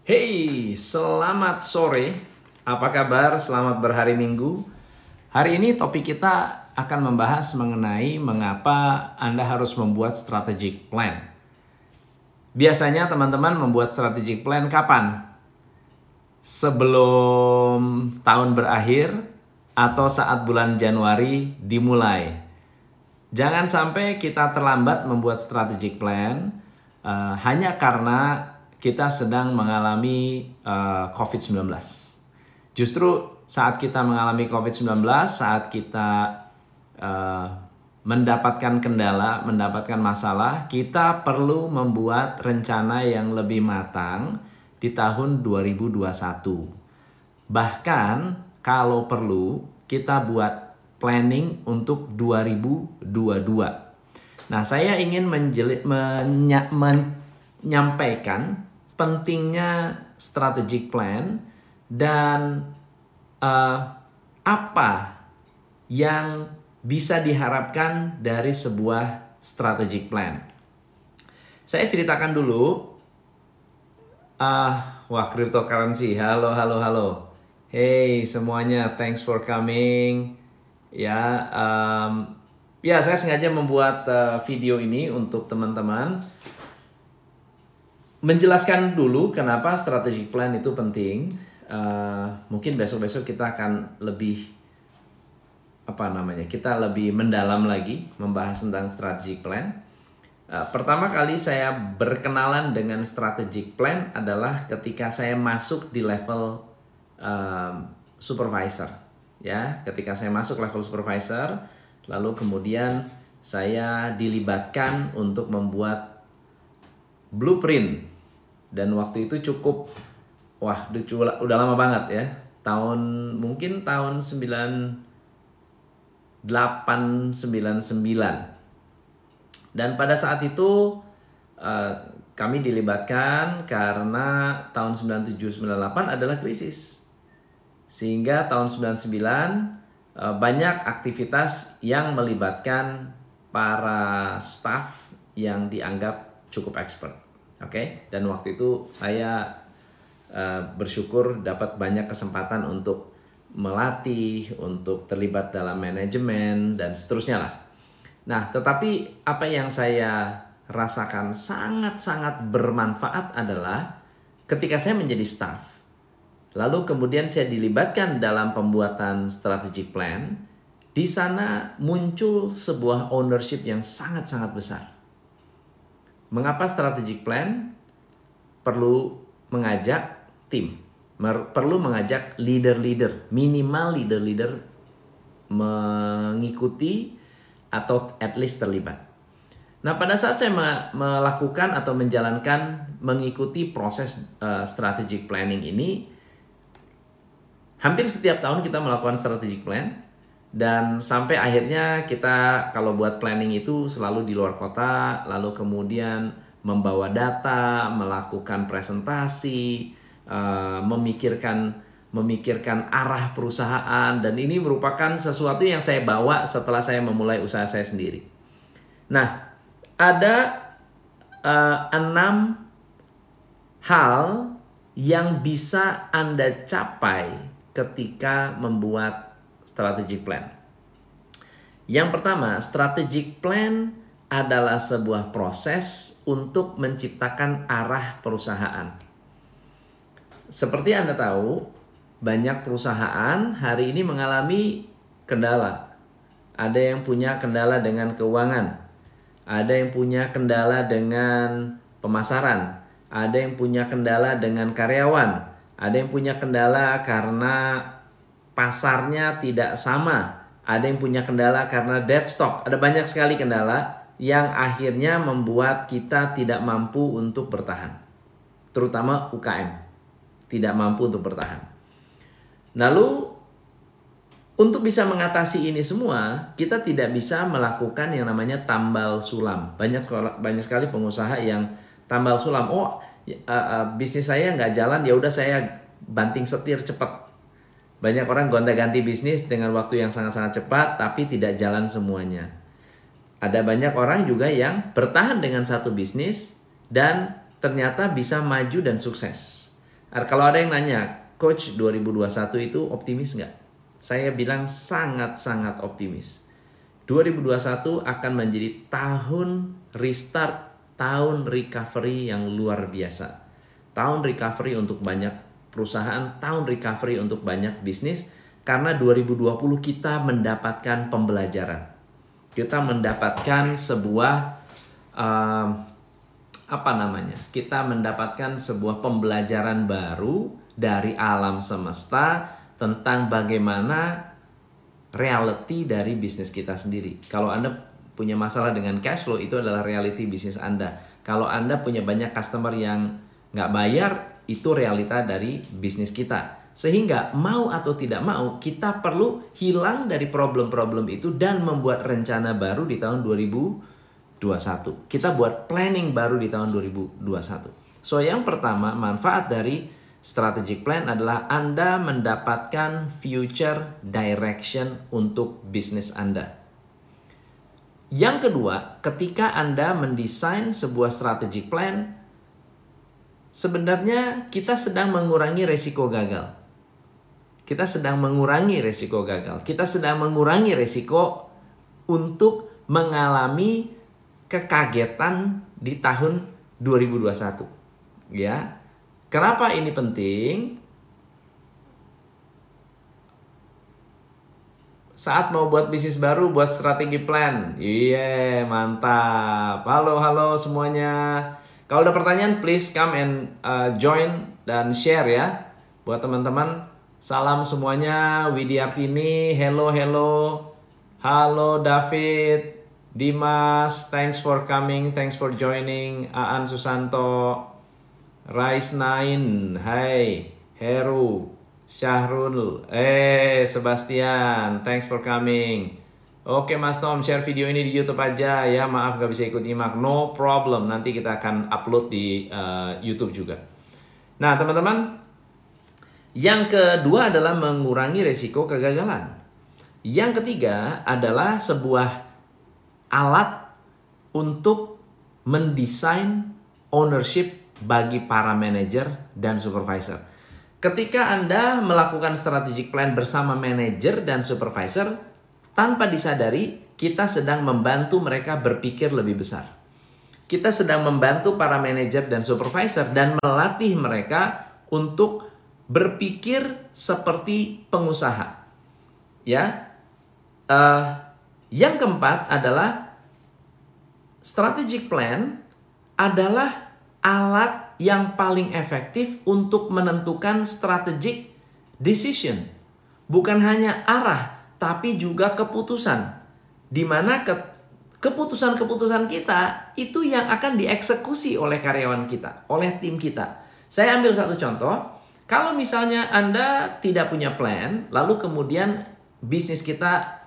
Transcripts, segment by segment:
Hey, selamat sore. Apa kabar? Selamat berhari Minggu. Hari ini topik kita akan membahas mengenai mengapa Anda harus membuat strategic plan. Biasanya teman-teman membuat strategic plan kapan? Sebelum tahun berakhir atau saat bulan Januari dimulai. Jangan sampai kita terlambat membuat strategic plan uh, hanya karena kita sedang mengalami uh, COVID-19. Justru saat kita mengalami COVID-19, saat kita uh, mendapatkan kendala, mendapatkan masalah, kita perlu membuat rencana yang lebih matang di tahun 2021. Bahkan kalau perlu kita buat planning untuk 2022. Nah, saya ingin menyampaikan pentingnya strategic plan dan uh, apa yang bisa diharapkan dari sebuah strategic plan. Saya ceritakan dulu. Uh, wah, cryptocurrency. Halo, halo, halo. Hey semuanya, thanks for coming. Ya, um, ya saya sengaja membuat uh, video ini untuk teman-teman menjelaskan dulu kenapa strategic plan itu penting. Uh, mungkin besok-besok kita akan lebih apa namanya kita lebih mendalam lagi membahas tentang strategic plan. Uh, pertama kali saya berkenalan dengan strategic plan adalah ketika saya masuk di level uh, supervisor, ya. Ketika saya masuk level supervisor, lalu kemudian saya dilibatkan untuk membuat blueprint. Dan waktu itu cukup wah udah, lama banget ya. Tahun mungkin tahun 9899 dan pada saat itu uh, kami dilibatkan karena tahun 9798 adalah krisis. Sehingga tahun 99 uh, banyak aktivitas yang melibatkan para staff yang dianggap cukup expert Oke, okay? dan waktu itu saya uh, bersyukur dapat banyak kesempatan untuk melatih, untuk terlibat dalam manajemen dan seterusnya lah. Nah, tetapi apa yang saya rasakan sangat-sangat bermanfaat adalah ketika saya menjadi staff, lalu kemudian saya dilibatkan dalam pembuatan strategic plan, di sana muncul sebuah ownership yang sangat-sangat besar Mengapa strategic plan perlu mengajak tim, perlu mengajak leader-leader, minimal leader-leader mengikuti atau at least terlibat. Nah, pada saat saya melakukan atau menjalankan mengikuti proses uh, strategic planning ini, hampir setiap tahun kita melakukan strategic plan dan sampai akhirnya kita kalau buat planning itu selalu di luar kota lalu kemudian membawa data melakukan presentasi uh, memikirkan memikirkan arah perusahaan. Dan ini merupakan sesuatu yang saya bawa setelah saya memulai usaha saya sendiri. Nah ada uh, enam hal yang bisa anda capai ketika membuat strategic plan. Yang pertama, strategic plan adalah sebuah proses untuk menciptakan arah perusahaan. Seperti Anda tahu, banyak perusahaan hari ini mengalami kendala. Ada yang punya kendala dengan keuangan, ada yang punya kendala dengan pemasaran, ada yang punya kendala dengan karyawan, ada yang punya kendala karena pasarnya tidak sama. Ada yang punya kendala karena dead stock. Ada banyak sekali kendala yang akhirnya membuat kita tidak mampu untuk bertahan. Terutama UKM. Tidak mampu untuk bertahan. Lalu untuk bisa mengatasi ini semua, kita tidak bisa melakukan yang namanya tambal sulam. Banyak banyak sekali pengusaha yang tambal sulam. Oh, uh, uh, bisnis saya nggak jalan, ya udah saya banting setir cepat banyak orang gonta-ganti bisnis dengan waktu yang sangat-sangat cepat tapi tidak jalan semuanya. Ada banyak orang juga yang bertahan dengan satu bisnis dan ternyata bisa maju dan sukses. Kalau ada yang nanya, Coach 2021 itu optimis nggak? Saya bilang sangat-sangat optimis. 2021 akan menjadi tahun restart, tahun recovery yang luar biasa. Tahun recovery untuk banyak perusahaan, tahun recovery untuk banyak bisnis, karena 2020 kita mendapatkan pembelajaran. Kita mendapatkan sebuah uh, apa namanya? Kita mendapatkan sebuah pembelajaran baru dari alam semesta tentang bagaimana reality dari bisnis kita sendiri. Kalau Anda punya masalah dengan cash flow itu adalah reality bisnis Anda. Kalau Anda punya banyak customer yang nggak bayar itu realita dari bisnis kita. Sehingga mau atau tidak mau kita perlu hilang dari problem-problem itu dan membuat rencana baru di tahun 2021. Kita buat planning baru di tahun 2021. So yang pertama manfaat dari strategic plan adalah Anda mendapatkan future direction untuk bisnis Anda. Yang kedua, ketika Anda mendesain sebuah strategic plan, sebenarnya kita sedang mengurangi resiko gagal. Kita sedang mengurangi resiko gagal. Kita sedang mengurangi resiko untuk mengalami kekagetan di tahun 2021. Ya, Kenapa ini penting? Saat mau buat bisnis baru, buat strategi plan. Iya, yeah, mantap. Halo, halo semuanya. Kalau ada pertanyaan, please come and uh, join dan share ya. Buat teman-teman, salam semuanya. Widiartini, hello, hello. Halo David, Dimas, thanks for coming, thanks for joining. Aan Susanto, Rise Nine, hai, Heru, Syahrul, eh Sebastian, thanks for coming. Oke Mas Tom, share video ini di YouTube aja ya. Maaf gak bisa ikut nyimak. No problem. Nanti kita akan upload di uh, YouTube juga. Nah teman-teman, yang kedua adalah mengurangi resiko kegagalan. Yang ketiga adalah sebuah alat untuk mendesain ownership bagi para manajer dan supervisor. Ketika Anda melakukan strategic plan bersama manajer dan supervisor, tanpa disadari kita sedang membantu mereka berpikir lebih besar. Kita sedang membantu para manajer dan supervisor dan melatih mereka untuk berpikir seperti pengusaha. Ya, uh, yang keempat adalah strategic plan adalah alat yang paling efektif untuk menentukan strategic decision. Bukan hanya arah, tapi juga keputusan. Di mana ke, keputusan-keputusan kita itu yang akan dieksekusi oleh karyawan kita, oleh tim kita. Saya ambil satu contoh. Kalau misalnya Anda tidak punya plan, lalu kemudian bisnis kita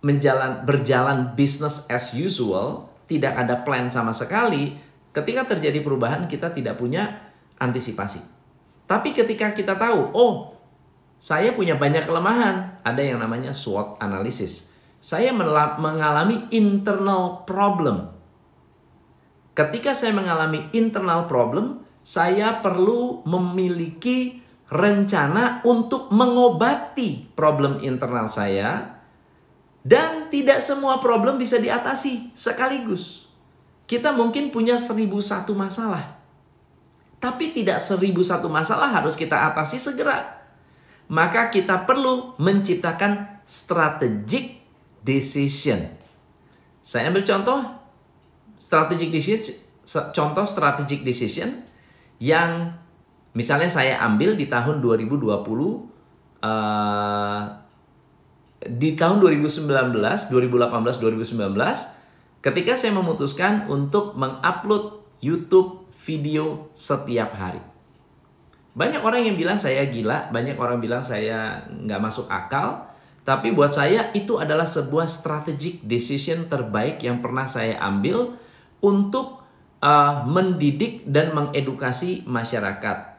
menjalan berjalan business as usual, tidak ada plan sama sekali, Ketika terjadi perubahan kita tidak punya antisipasi. Tapi ketika kita tahu, oh, saya punya banyak kelemahan, ada yang namanya SWOT analysis. Saya mengalami internal problem. Ketika saya mengalami internal problem, saya perlu memiliki rencana untuk mengobati problem internal saya dan tidak semua problem bisa diatasi sekaligus. Kita mungkin punya seribu satu masalah. Tapi tidak seribu satu masalah harus kita atasi segera. Maka kita perlu menciptakan strategic decision. Saya ambil contoh strategic decision, contoh strategic decision yang misalnya saya ambil di tahun 2020 uh, di tahun 2019, 2018, 2019 ketika saya memutuskan untuk mengupload YouTube video setiap hari. Banyak orang yang bilang saya gila, banyak orang bilang saya nggak masuk akal, tapi buat saya itu adalah sebuah strategic decision terbaik yang pernah saya ambil untuk uh, mendidik dan mengedukasi masyarakat.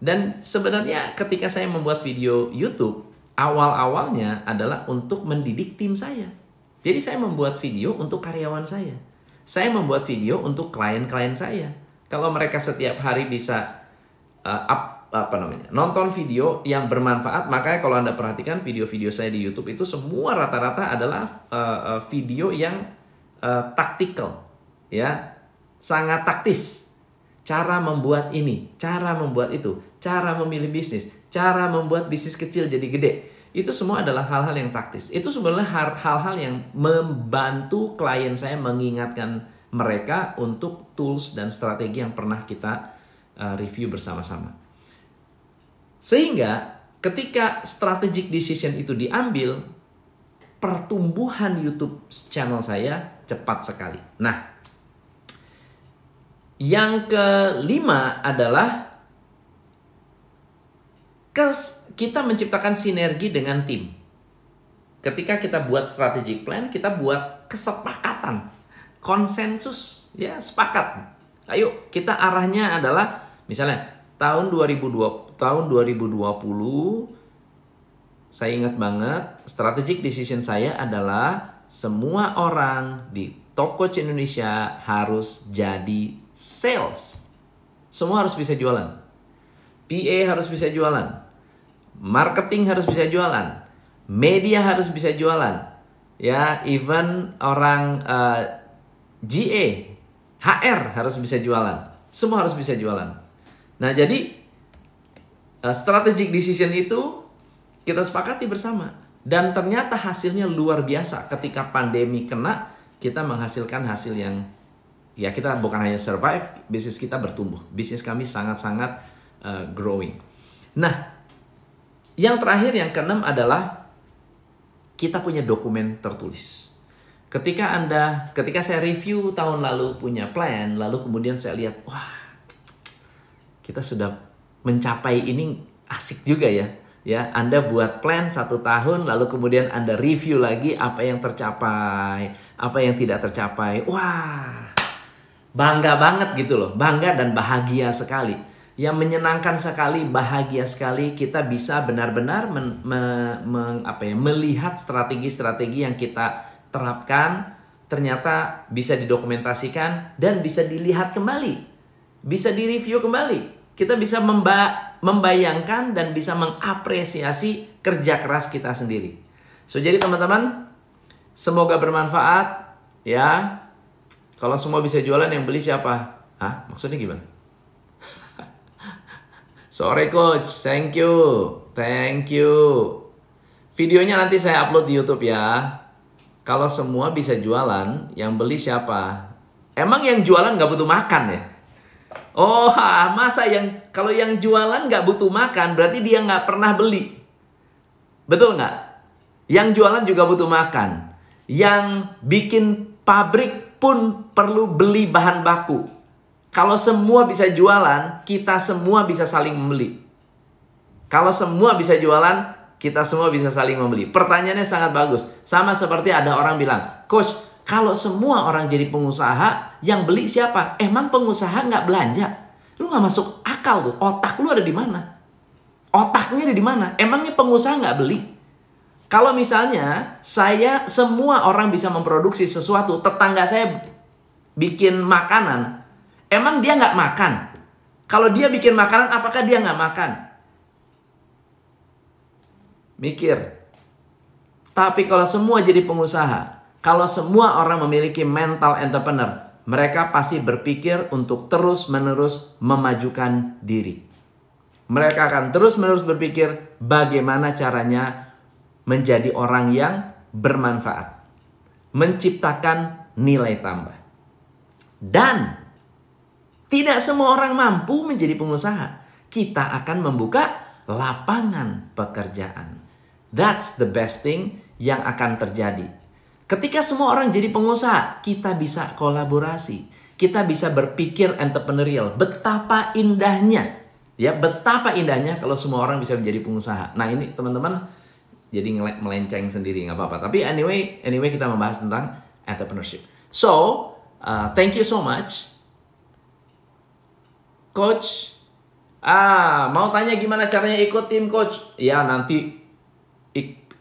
Dan sebenarnya ketika saya membuat video YouTube, awal-awalnya adalah untuk mendidik tim saya jadi saya membuat video untuk karyawan saya. Saya membuat video untuk klien-klien saya. Kalau mereka setiap hari bisa uh, up, apa namanya nonton video yang bermanfaat. Makanya kalau anda perhatikan video-video saya di YouTube itu semua rata-rata adalah uh, uh, video yang uh, taktikal ya. Sangat taktis. Cara membuat ini cara membuat itu cara memilih bisnis cara membuat bisnis kecil jadi gede. Itu semua adalah hal-hal yang taktis. Itu sebenarnya hal-hal yang membantu klien saya mengingatkan mereka untuk tools dan strategi yang pernah kita uh, review bersama-sama sehingga ketika strategic decision itu diambil, pertumbuhan YouTube channel saya cepat sekali. Nah, yang kelima adalah kita menciptakan sinergi dengan tim. Ketika kita buat strategic plan, kita buat kesepakatan, konsensus, ya sepakat. Ayo, kita arahnya adalah misalnya tahun 2020 tahun 2020 saya ingat banget strategic decision saya adalah semua orang di Top Coach Indonesia harus jadi sales. Semua harus bisa jualan. PA harus bisa jualan. Marketing harus bisa jualan. Media harus bisa jualan. Ya, even orang uh, eh, GA, HR harus bisa jualan. Semua harus bisa jualan. Nah, jadi uh, strategic decision itu kita sepakati bersama dan ternyata hasilnya luar biasa ketika pandemi kena kita menghasilkan hasil yang ya kita bukan hanya survive, bisnis kita bertumbuh. Bisnis kami sangat-sangat uh, growing. Nah, yang terakhir yang keenam adalah kita punya dokumen tertulis. Ketika Anda, ketika saya review tahun lalu punya plan, lalu kemudian saya lihat, wah kita sudah mencapai ini asik juga ya. Ya, Anda buat plan satu tahun, lalu kemudian Anda review lagi apa yang tercapai, apa yang tidak tercapai. Wah, bangga banget gitu loh, bangga dan bahagia sekali. Yang menyenangkan sekali, bahagia sekali kita bisa benar-benar me, me, ya, melihat strategi-strategi yang kita terapkan ternyata bisa didokumentasikan dan bisa dilihat kembali, bisa direview kembali kita bisa memba membayangkan dan bisa mengapresiasi kerja keras kita sendiri. So jadi teman-teman, semoga bermanfaat ya. Kalau semua bisa jualan yang beli siapa? Hah? Maksudnya gimana? Sorry coach, thank you. Thank you. Videonya nanti saya upload di YouTube ya. Kalau semua bisa jualan, yang beli siapa? Emang yang jualan nggak butuh makan ya? Oh, masa yang kalau yang jualan nggak butuh makan, berarti dia nggak pernah beli. Betul nggak? Yang jualan juga butuh makan. Yang bikin pabrik pun perlu beli bahan baku. Kalau semua bisa jualan, kita semua bisa saling membeli. Kalau semua bisa jualan, kita semua bisa saling membeli. Pertanyaannya sangat bagus. Sama seperti ada orang bilang, Coach, kalau semua orang jadi pengusaha, yang beli siapa? Emang pengusaha nggak belanja? Lu nggak masuk akal tuh. Otak lu ada di mana? Otaknya ada di mana? Emangnya pengusaha nggak beli? Kalau misalnya saya semua orang bisa memproduksi sesuatu, tetangga saya bikin makanan, emang dia nggak makan? Kalau dia bikin makanan, apakah dia nggak makan? Mikir. Tapi kalau semua jadi pengusaha, kalau semua orang memiliki mental entrepreneur, mereka pasti berpikir untuk terus-menerus memajukan diri. Mereka akan terus-menerus berpikir bagaimana caranya menjadi orang yang bermanfaat, menciptakan nilai tambah. Dan tidak semua orang mampu menjadi pengusaha. Kita akan membuka lapangan pekerjaan. That's the best thing yang akan terjadi Ketika semua orang jadi pengusaha, kita bisa kolaborasi. Kita bisa berpikir entrepreneurial. Betapa indahnya. Ya, betapa indahnya kalau semua orang bisa menjadi pengusaha. Nah, ini teman-teman jadi melenceng sendiri nggak apa-apa. Tapi anyway, anyway kita membahas tentang entrepreneurship. So, uh, thank you so much. Coach, ah, mau tanya gimana caranya ikut tim coach? Ya, nanti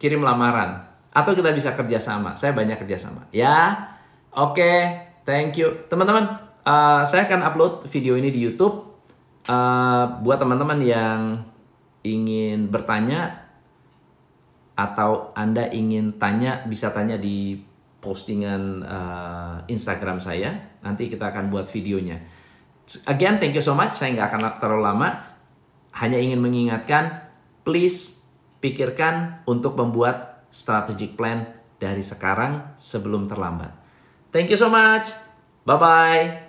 kirim lamaran atau kita bisa kerjasama. Saya banyak kerjasama. Ya, oke, okay, thank you, teman-teman. Uh, saya akan upload video ini di YouTube. uh, buat teman-teman yang ingin bertanya atau Anda ingin tanya bisa tanya di postingan uh, Instagram saya. Nanti kita akan buat videonya. Again, thank you so much. Saya nggak akan terlalu lama. Hanya ingin mengingatkan, please pikirkan untuk membuat strategic plan dari sekarang sebelum terlambat. Thank you so much. Bye-bye.